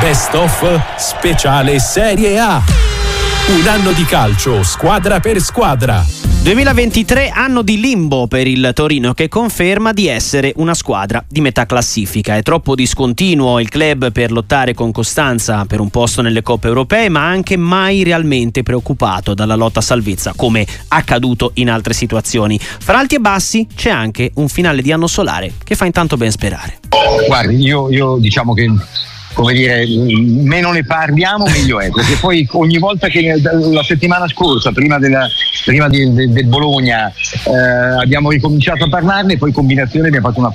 Best of Speciale Serie A. Un anno di calcio, squadra per squadra. 2023 anno di limbo per il Torino che conferma di essere una squadra di metà classifica. È troppo discontinuo il club per lottare con costanza per un posto nelle coppe europee, ma anche mai realmente preoccupato dalla lotta a salvezza, come accaduto in altre situazioni. Fra alti e bassi c'è anche un finale di anno solare che fa intanto ben sperare. Guardi, io, io diciamo che come dire, meno ne parliamo meglio è, perché poi ogni volta che la settimana scorsa, prima, della, prima del, del, del, Bologna, eh, abbiamo ricominciato a parlarne, poi in combinazione abbiamo fatto una,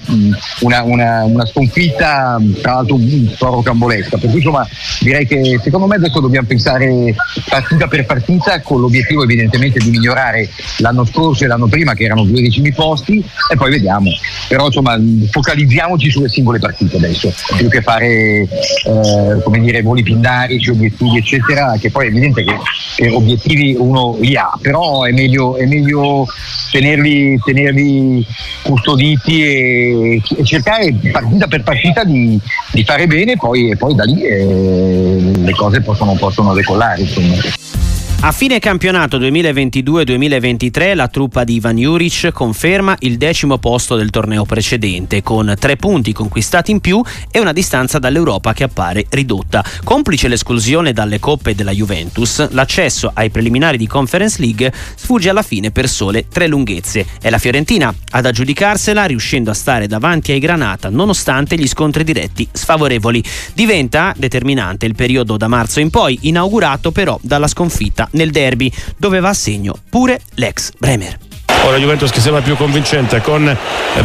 una, una, una sconfitta, tra l'altro un po' rocambolesca. Per cui insomma direi che secondo me adesso dobbiamo pensare partita per partita con l'obiettivo evidentemente di migliorare l'anno scorso e l'anno prima che erano due decimi posti e poi vediamo. Però insomma focalizziamoci sulle singole partite adesso, più che fare eh, come dire, voli pindarici, obiettivi eccetera, che poi è evidente che, che obiettivi uno li ha, però è meglio, è meglio tenerli, tenerli, custoditi e, e, cercare partita per partita di, di fare bene poi, e poi da lì eh, le cose possono, possono decollare. Insomma. A fine campionato 2022-2023 la truppa di Ivan Juric conferma il decimo posto del torneo precedente con tre punti conquistati in più e una distanza dall'Europa che appare ridotta. Complice l'esclusione dalle coppe della Juventus, l'accesso ai preliminari di Conference League sfugge alla fine per sole tre lunghezze. È la Fiorentina ad aggiudicarsela riuscendo a stare davanti ai Granata nonostante gli scontri diretti sfavorevoli. Diventa determinante il periodo da marzo in poi, inaugurato però dalla sconfitta nel derby, dove va a segno pure l'ex Bremer. Ora Juventus che sembra più convincente con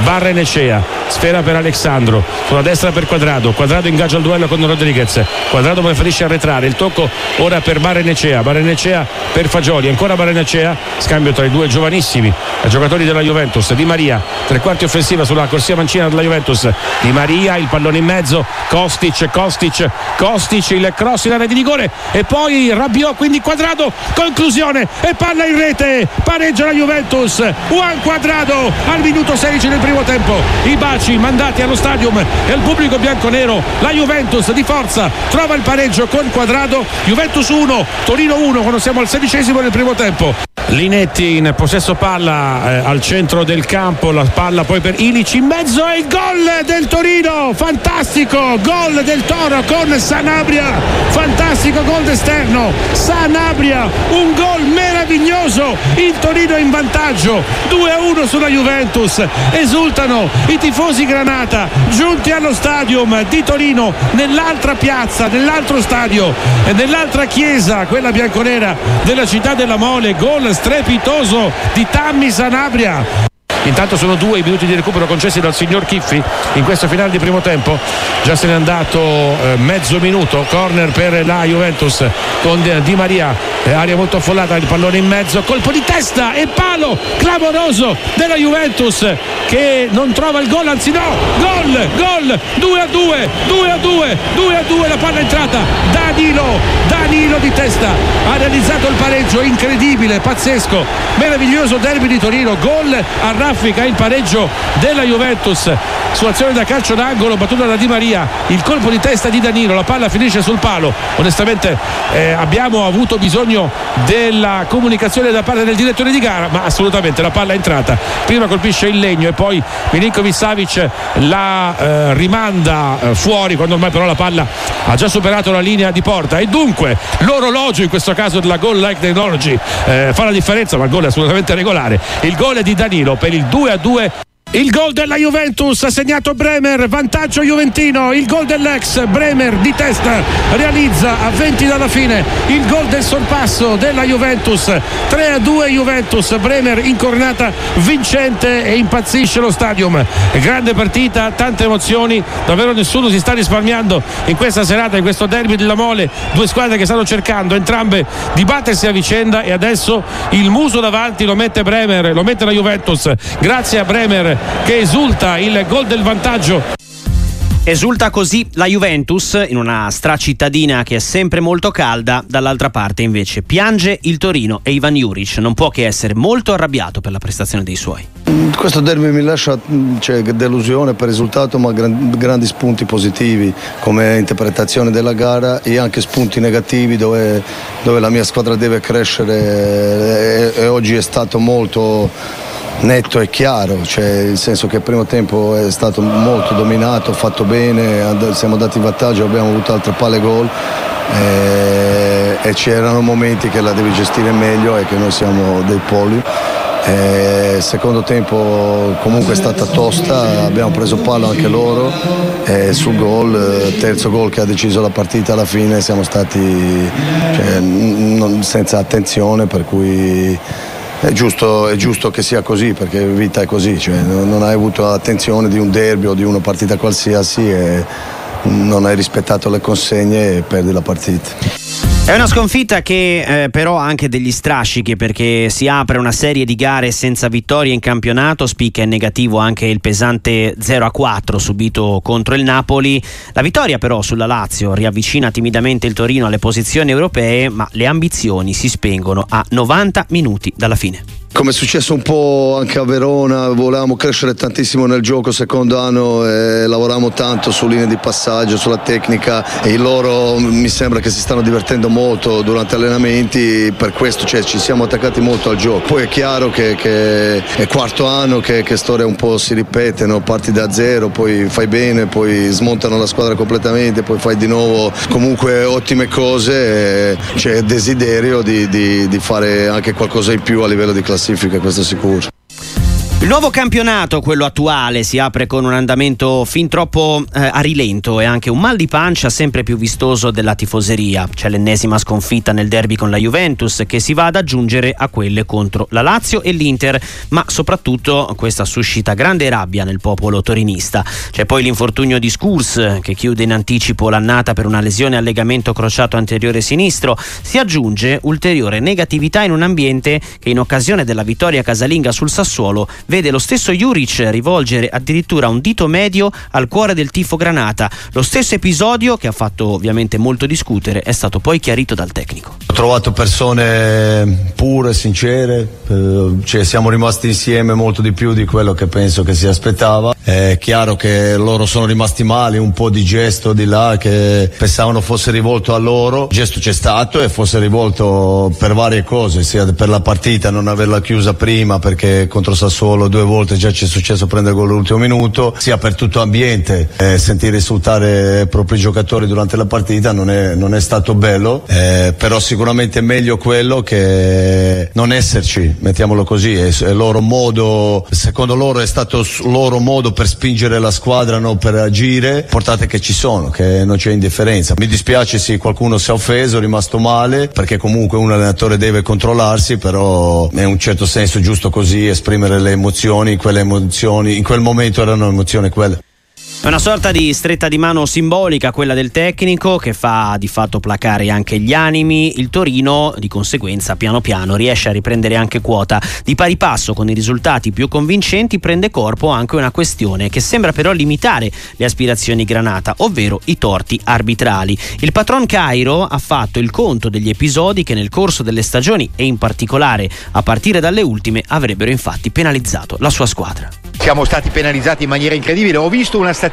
Barra e Necea, sfera per Alessandro, sulla destra per Quadrado, Quadrado ingaggia il duello con Rodriguez, Quadrado preferisce arretrare, il tocco ora per Barra e Necea, Barra e Necea per Fagioli, ancora Barra e Necea, scambio tra i due giovanissimi giocatori della Juventus, Di Maria, tre quarti offensiva sulla corsia mancina della Juventus, Di Maria, il pallone in mezzo, Kostic, Kostic, Kostic, il cross in area di rigore. E poi Rabiot, quindi Quadrado, conclusione. E palla in rete, pareggia la Juventus. Juan Quadrado al minuto 16 del primo tempo. I baci mandati allo stadium e al pubblico bianconero la Juventus di forza trova il pareggio con Quadrado Juventus 1 Torino 1 quando siamo al sedicesimo del primo tempo Linetti in possesso palla eh, al centro del campo la palla poi per Ilici in mezzo e il gol del Torino fantastico gol del Toro con Sanabria fantastico gol d'esterno Sanabria un gol meraviglioso il Torino in vantaggio 2 a 1 sulla Juventus esultano i tifosi Granata giunti allo stadium di Torino nell'altra piazza nell'altro stadio nell'altra chiesa quella bianconera della città della Mole gol strepitoso di Tammy Sanabria Intanto sono due i minuti di recupero concessi dal signor Chiffi in questo finale di primo tempo. Già se n'è andato eh, mezzo minuto. Corner per la Juventus con Di Maria. Eh, aria molto affollata, il pallone in mezzo. Colpo di testa e palo clamoroso della Juventus che non trova il gol, anzi no, gol, gol, 2 a 2, 2 a 2, 2 a 2 la palla è entrata. Danilo, Danilo di testa ha realizzato il pareggio incredibile, pazzesco, meraviglioso derby di Torino, gol a raffica il pareggio della Juventus. Su azione da calcio d'angolo battuta da Di Maria. Il colpo di testa di Danilo la palla finisce sul palo. Onestamente eh, abbiamo avuto bisogno della comunicazione da parte del direttore di gara ma assolutamente la palla è entrata. Prima colpisce il legno e poi Milinkovic Savic la eh, rimanda eh, fuori quando ormai però la palla ha già superato la linea di porta. E dunque l'orologio in questo caso della goal like technology eh, fa la differenza ma il gol è assolutamente regolare. Il gol è di Danilo per il 2 a 2 il gol della Juventus ha segnato Bremer, vantaggio Juventino, il gol dell'ex Bremer di testa realizza a 20 dalla fine il gol del sorpasso della Juventus, 3 a 2 Juventus, Bremer incornata vincente e impazzisce lo stadium. Grande partita, tante emozioni, davvero nessuno si sta risparmiando in questa serata, in questo derby della Mole, due squadre che stanno cercando entrambe di battersi a vicenda e adesso il muso davanti lo mette Bremer, lo mette la Juventus, grazie a Bremer che esulta il gol del vantaggio Esulta così la Juventus in una stracittadina che è sempre molto calda, dall'altra parte invece piange il Torino e Ivan Juric non può che essere molto arrabbiato per la prestazione dei suoi. Questo derby mi lascia cioè, delusione per risultato ma gran, grandi spunti positivi come interpretazione della gara e anche spunti negativi dove, dove la mia squadra deve crescere e, e oggi è stato molto netto e chiaro, cioè nel senso che il primo tempo è stato molto dominato, fatto bene, siamo andati in vantaggio, abbiamo avuto altre palle gol e, e c'erano momenti che la devi gestire meglio e che noi siamo dei poli. Eh, secondo tempo comunque è stata tosta, abbiamo preso palo anche loro eh, sul gol, terzo gol che ha deciso la partita alla fine siamo stati cioè, non, senza attenzione per cui è giusto, è giusto, che sia così perché vita è così, cioè non hai avuto attenzione di un derby o di una partita qualsiasi e non hai rispettato le consegne e perdi la partita. È una sconfitta che eh, però ha anche degli strascichi perché si apre una serie di gare senza vittorie in campionato, spicca in negativo anche il pesante 0-4 subito contro il Napoli. La vittoria però sulla Lazio riavvicina timidamente il Torino alle posizioni europee, ma le ambizioni si spengono a 90 minuti dalla fine. Come è successo un po' anche a Verona, volevamo crescere tantissimo nel gioco secondo anno e lavoriamo tanto su linee di passaggio, sulla tecnica e loro mi sembra che si stanno divertendo molto durante allenamenti, per questo cioè, ci siamo attaccati molto al gioco. Poi è chiaro che, che è quarto anno che, che storia un po' si ripete, no? parti da zero, poi fai bene, poi smontano la squadra completamente, poi fai di nuovo comunque ottime cose, c'è desiderio di, di, di fare anche qualcosa in più a livello di classifica classifica, questo è sicuro. Il nuovo campionato, quello attuale, si apre con un andamento fin troppo eh, a rilento e anche un mal di pancia sempre più vistoso della tifoseria. C'è l'ennesima sconfitta nel derby con la Juventus che si va ad aggiungere a quelle contro la Lazio e l'Inter, ma soprattutto questa suscita grande rabbia nel popolo torinista. C'è poi l'infortunio di Scurs che chiude in anticipo l'annata per una lesione al legamento crociato anteriore sinistro. Si aggiunge ulteriore negatività in un ambiente che in occasione della vittoria casalinga sul Sassuolo vede lo stesso Juric rivolgere addirittura un dito medio al cuore del tifo Granata. Lo stesso episodio, che ha fatto ovviamente molto discutere, è stato poi chiarito dal tecnico. Ho trovato persone pure, sincere, eh, cioè siamo rimasti insieme molto di più di quello che penso che si aspettava. È chiaro che loro sono rimasti male, un po' di gesto di là che pensavano fosse rivolto a loro. Il gesto c'è stato e fosse rivolto per varie cose, sia per la partita, non averla chiusa prima perché contro Sassuolo solo due volte già ci è successo prendere gol all'ultimo minuto, sia per tutto l'ambiente, eh, sentire insultare i propri giocatori durante la partita non è, non è stato bello, eh, però sicuramente è meglio quello che non esserci, mettiamolo così, è, è loro modo, secondo loro è stato loro modo per spingere la squadra, non per agire, portate che ci sono, che non c'è indifferenza. Mi dispiace se qualcuno si è offeso, è rimasto male, perché comunque un allenatore deve controllarsi, però è un certo senso giusto così esprimere le emozioni emozioni, quelle emozioni, in quel momento erano emozioni quelle. È una sorta di stretta di mano simbolica quella del tecnico che fa di fatto placare anche gli animi. Il Torino di conseguenza piano piano riesce a riprendere anche quota. Di pari passo con i risultati più convincenti prende corpo anche una questione che sembra però limitare le aspirazioni Granata, ovvero i torti arbitrali. Il patron Cairo ha fatto il conto degli episodi che nel corso delle stagioni e in particolare a partire dalle ultime avrebbero infatti penalizzato la sua squadra. Siamo stati penalizzati in maniera incredibile. Ho visto una statistica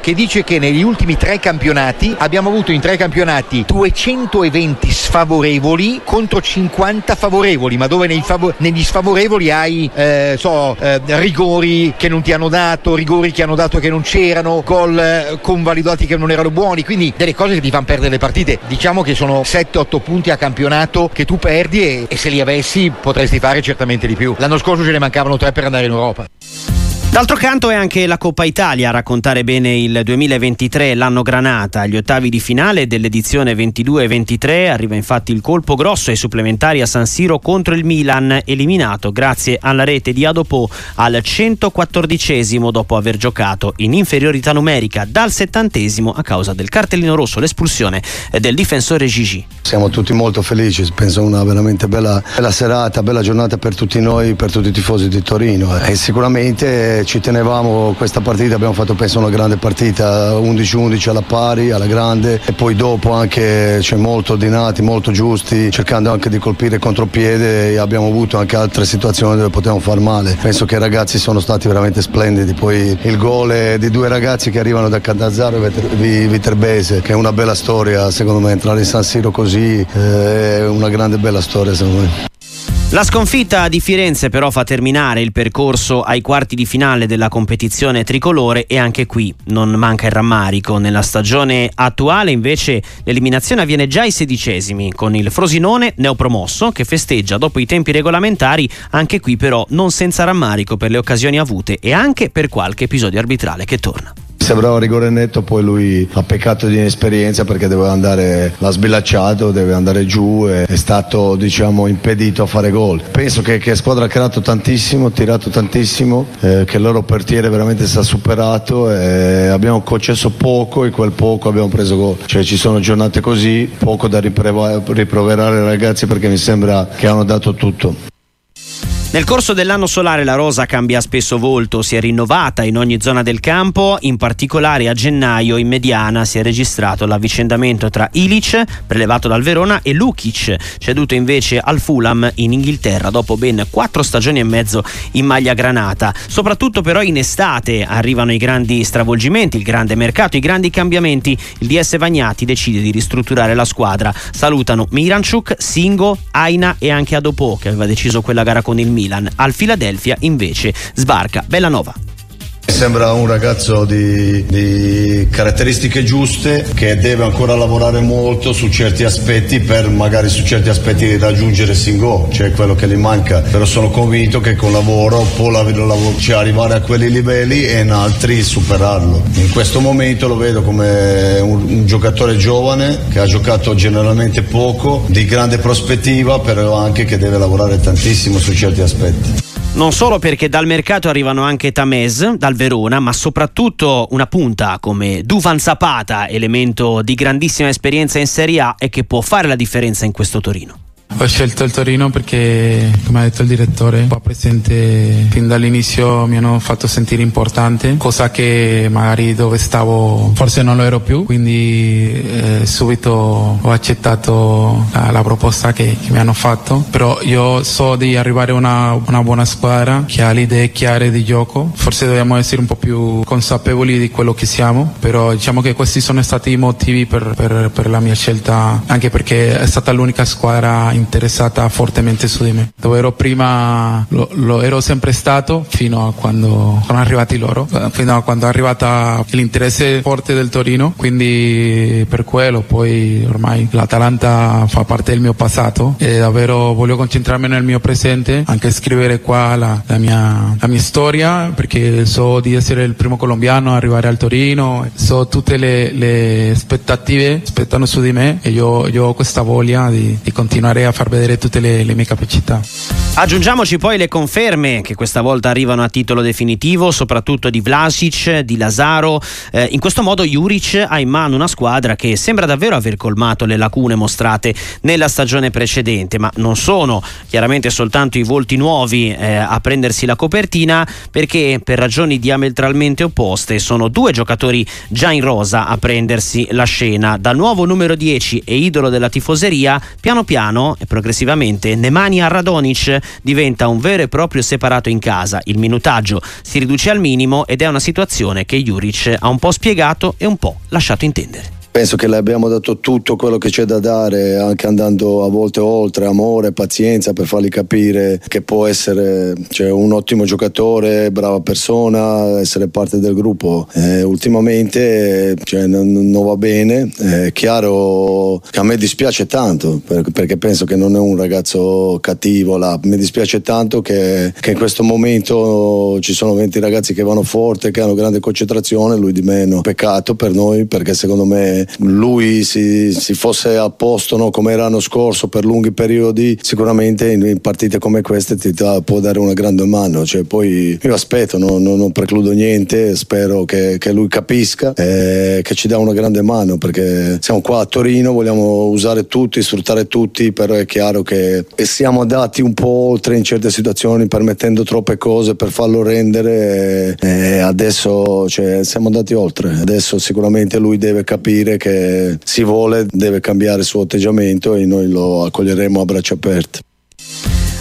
che dice che negli ultimi tre campionati abbiamo avuto in tre campionati 220 sfavorevoli contro 50 favorevoli, ma dove fav- negli sfavorevoli hai eh, so, eh, rigori che non ti hanno dato, rigori che hanno dato che non c'erano, gol eh, convalidati che non erano buoni, quindi delle cose che ti fanno perdere le partite. Diciamo che sono 7-8 punti a campionato che tu perdi e, e se li avessi potresti fare certamente di più. L'anno scorso ce ne mancavano tre per andare in Europa. D'altro canto è anche la Coppa Italia a raccontare bene il 2023, l'anno Granata. Agli ottavi di finale dell'edizione 22-23 arriva infatti il colpo grosso ai supplementari a San Siro contro il Milan, eliminato grazie alla rete di Adopò al 114 dopo aver giocato in inferiorità numerica dal 70 a causa del cartellino rosso, l'espulsione del difensore Gigi. Siamo tutti molto felici, penso una veramente bella, bella serata, bella giornata per tutti noi, per tutti i tifosi di Torino e sicuramente ci tenevamo questa partita, abbiamo fatto penso una grande partita 11-11 alla pari, alla grande e poi dopo anche c'è molto ordinati, molto giusti, cercando anche di colpire contropiede e abbiamo avuto anche altre situazioni dove potevamo far male. Penso che i ragazzi sono stati veramente splendidi, poi il gol è di due ragazzi che arrivano da Cantazzaro e Viterbese, che è una bella storia secondo me, entrare in San Siro così eh, è una grande bella storia secondo me. La sconfitta di Firenze però fa terminare il percorso ai quarti di finale della competizione tricolore e anche qui non manca il rammarico. Nella stagione attuale invece l'eliminazione avviene già ai sedicesimi con il Frosinone neopromosso che festeggia dopo i tempi regolamentari anche qui però non senza rammarico per le occasioni avute e anche per qualche episodio arbitrale che torna. Sembrava rigore netto, poi lui ha peccato di inesperienza perché doveva andare, l'ha sbillacciato, deve andare giù e è stato diciamo impedito a fare gol. Penso che, che squadra ha creato tantissimo, tirato tantissimo, eh, che il loro portiere veramente sta superato e abbiamo concesso poco e quel poco abbiamo preso gol. Cioè ci sono giornate così, poco da riproverare ai ragazzi perché mi sembra che hanno dato tutto. Nel corso dell'anno solare la rosa cambia spesso volto, si è rinnovata in ogni zona del campo, in particolare a gennaio in mediana si è registrato l'avvicendamento tra Ilic, prelevato dal Verona, e Lukic, ceduto invece al Fulham in Inghilterra dopo ben quattro stagioni e mezzo in maglia granata. Soprattutto però in estate arrivano i grandi stravolgimenti, il grande mercato, i grandi cambiamenti. Il DS Vagnati decide di ristrutturare la squadra. Salutano Miranchuk, Singo, Aina e anche Adopo che aveva deciso quella gara con il Milan. Milan. Al Philadelphia invece sbarca Bellanova. Sembra un ragazzo di, di, caratteristiche giuste che deve ancora lavorare molto su certi aspetti per magari su certi aspetti raggiungere Singo, cioè quello che gli manca. Però sono convinto che con lavoro può cioè arrivare a quei livelli e in altri superarlo. In questo momento lo vedo come un, un giocatore giovane che ha giocato generalmente poco, di grande prospettiva, però anche che deve lavorare tantissimo su certi aspetti. Non solo perché dal mercato arrivano anche Tamez dal Verona, ma soprattutto una punta come Duvan Zapata, elemento di grandissima esperienza in Serie A e che può fare la differenza in questo Torino. Ho scelto il Torino perché, come ha detto il direttore, qua presente fin dall'inizio mi hanno fatto sentire importante, cosa che magari dove stavo forse non lo ero più, quindi eh, subito ho accettato la, la proposta che, che, mi hanno fatto, però io so di arrivare a una, una, buona squadra che ha le idee chiare di gioco, forse dobbiamo essere un po' più consapevoli di quello che siamo, però diciamo che questi sono stati i motivi per, per, per la mia scelta, anche perché è stata l'unica squadra interessata fortemente su di me. Dove ero prima lo, lo ero sempre stato fino a quando sono arrivati loro, fino a quando è arrivata l'interesse forte del Torino, quindi per quello poi ormai l'Atalanta fa parte del mio passato e davvero voglio concentrarmi nel mio presente, anche scrivere qua la, la, mia, la mia storia perché so di essere il primo colombiano a arrivare al Torino, so tutte le, le aspettative aspettano su di me e io, io ho questa voglia di, di continuare a far vedere tutte le, le, mie capacità. Aggiungiamoci poi le conferme che questa volta arrivano a titolo definitivo, soprattutto di Vlasic, di Lazaro. Eh, in questo modo Juric ha in mano una squadra che sembra davvero aver colmato le lacune mostrate nella stagione precedente, ma non sono chiaramente soltanto i volti nuovi eh, a prendersi la copertina, perché per ragioni diametralmente opposte sono due giocatori già in rosa a prendersi la scena. Dal nuovo numero 10 e idolo della tifoseria, piano piano e progressivamente Nemanja Radonic diventa un vero e proprio separato in casa. Il minutaggio si riduce al minimo ed è una situazione che Juric ha un po' spiegato e un po' lasciato intendere penso che le abbiamo dato tutto quello che c'è da dare, anche andando a volte oltre, amore, pazienza per fargli capire che può essere cioè, un ottimo giocatore, brava persona, essere parte del gruppo. Eh, ultimamente cioè, non, non, va bene, è chiaro che a me dispiace tanto perché penso che non è un ragazzo cattivo, là. mi dispiace tanto che, che in questo momento ci sono 20 ragazzi che vanno forte, che hanno grande concentrazione, lui di meno. Peccato per noi perché secondo me lui si, si fosse a posto no, come era l'anno scorso per lunghi periodi, sicuramente in, partite come queste ti da, può dare una grande mano. Cioè, poi io aspetto, no, no, non precludo niente, spero che, che lui capisca e che ci dà una grande mano perché siamo qua a Torino, vogliamo usare tutti, sfruttare tutti, però è chiaro che siamo andati un po' oltre in certe situazioni permettendo troppe cose per farlo rendere e adesso cioè, siamo andati oltre. Adesso sicuramente lui deve capire che si vuole, deve cambiare il suo atteggiamento e noi lo accoglieremo a braccia aperte.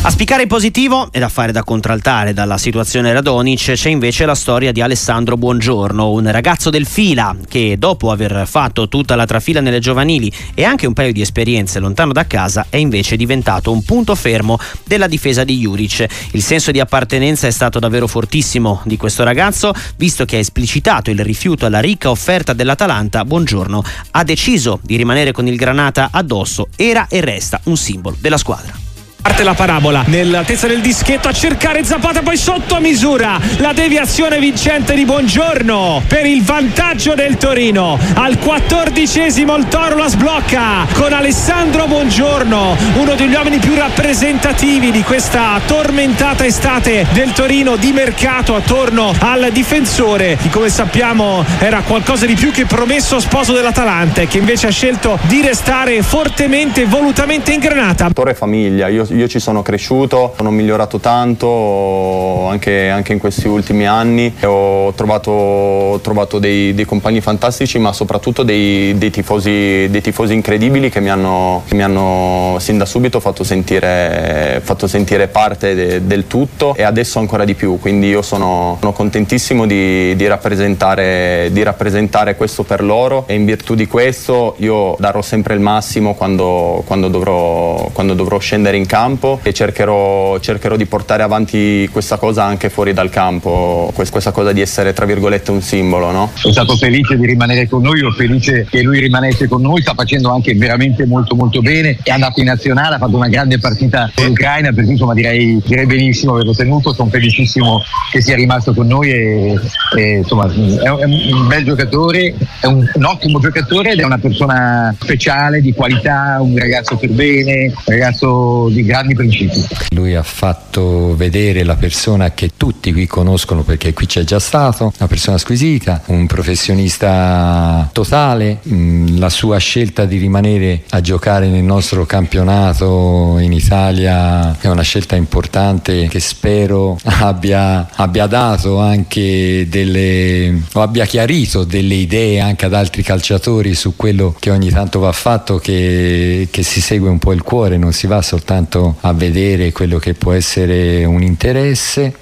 A spiccare positivo e da fare da contraltare dalla situazione Radonic c'è invece la storia di Alessandro Buongiorno, un ragazzo del fila che dopo aver fatto tutta la trafila nelle giovanili e anche un paio di esperienze lontano da casa è invece diventato un punto fermo della difesa di Juric. Il senso di appartenenza è stato davvero fortissimo di questo ragazzo, visto che ha esplicitato il rifiuto alla ricca offerta dell'Atalanta, Buongiorno ha deciso di rimanere con il Granata addosso, era e resta un simbolo della squadra. Parte la parabola. Nell'altezza del dischetto a cercare Zapata poi sotto misura. La deviazione vincente di Buongiorno per il vantaggio del Torino. Al quattordicesimo il Toro la sblocca con Alessandro Buongiorno uno degli uomini più rappresentativi di questa tormentata estate del Torino di mercato attorno al difensore di come sappiamo era qualcosa di più che promesso sposo dell'Atalanta che invece ha scelto di restare fortemente e volutamente in granata. Torre famiglia io io ci sono cresciuto, sono migliorato tanto anche, anche in questi ultimi anni, ho trovato, ho trovato dei, dei, compagni fantastici ma soprattutto dei, dei, tifosi, dei tifosi, incredibili che mi, hanno, che mi, hanno, sin da subito fatto sentire, fatto sentire parte de, del tutto e adesso ancora di più, quindi io sono, sono contentissimo di, di, rappresentare, di rappresentare questo per loro. E in virtù di questo io darò sempre il massimo quando, quando, dovrò, quando dovrò scendere in campo campo e cercherò, cercherò, di portare avanti questa cosa anche fuori dal campo, questa cosa di essere tra virgolette un simbolo. No? Sono stato felice di rimanere con noi, ero felice che lui rimanesse con noi, sta facendo anche veramente molto molto bene, è andato in nazionale, ha fatto una grande partita con l'Ucraina, per cui insomma direi, direi benissimo averlo tenuto, sono felicissimo che sia rimasto con noi e, e insomma è un, è un, bel giocatore, è un, un ottimo giocatore ed è una persona speciale, di qualità, un ragazzo per bene, un ragazzo di grandi principi. Lui ha fatto vedere la persona che tutti qui conoscono perché qui c'è già stato, una persona squisita, un professionista totale, mm, la sua scelta di rimanere a giocare nel nostro campionato in Italia è una scelta importante che spero abbia, abbia dato anche delle o abbia chiarito delle idee anche ad altri calciatori su quello che ogni tanto va fatto che, che si segue un po' il cuore, non si va soltanto soltanto a vedere quello che può essere un interesse.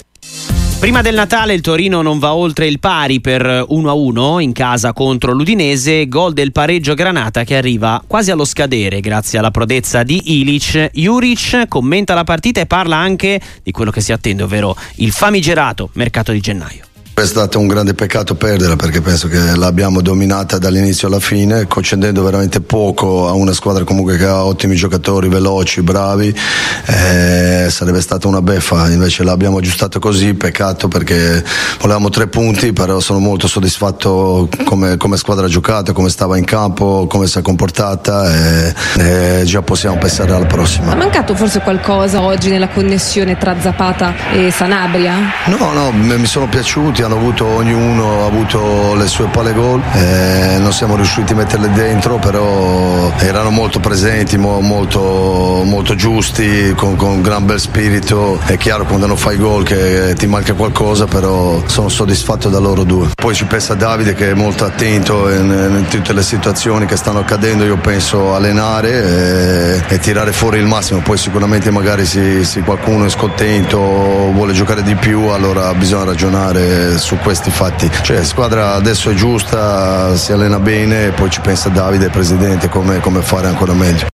Prima del Natale il Torino non va oltre il pari per 1-1 in casa contro l'Udinese, gol del pareggio Granata che arriva quasi allo scadere grazie alla prodezza di Ilic. Juric commenta la partita e parla anche di quello che si attende, ovvero il famigerato mercato di gennaio. È stato un grande peccato perderla perché penso che l'abbiamo dominata dall'inizio alla fine, concedendo veramente poco a una squadra comunque che ha ottimi giocatori, veloci, bravi. Eh, sarebbe stata una beffa, invece l'abbiamo aggiustato così, peccato perché volevamo tre punti, però sono molto soddisfatto come, come squadra ha giocato, come stava in campo, come si è comportata e, e già possiamo pensare alla prossima. Ha mancato forse qualcosa oggi nella connessione tra Zapata e Sanabria? No, no, mi sono piaciuti hanno avuto, ognuno ha avuto le sue palle gol, eh, non siamo riusciti a metterle dentro, però erano molto presenti, molto, molto giusti, con, con, gran bel spirito. È chiaro quando non fai gol che ti manca qualcosa, però sono soddisfatto da loro due. Poi ci pensa Davide che è molto attento in, in tutte le situazioni che stanno accadendo, io penso allenare e, e tirare fuori il massimo, poi sicuramente magari se, qualcuno è scontento vuole giocare di più, allora bisogna ragionare su questi fatti. Cioè, la squadra adesso è giusta, si allena bene poi ci pensa Davide, presidente, come, come fare ancora meglio.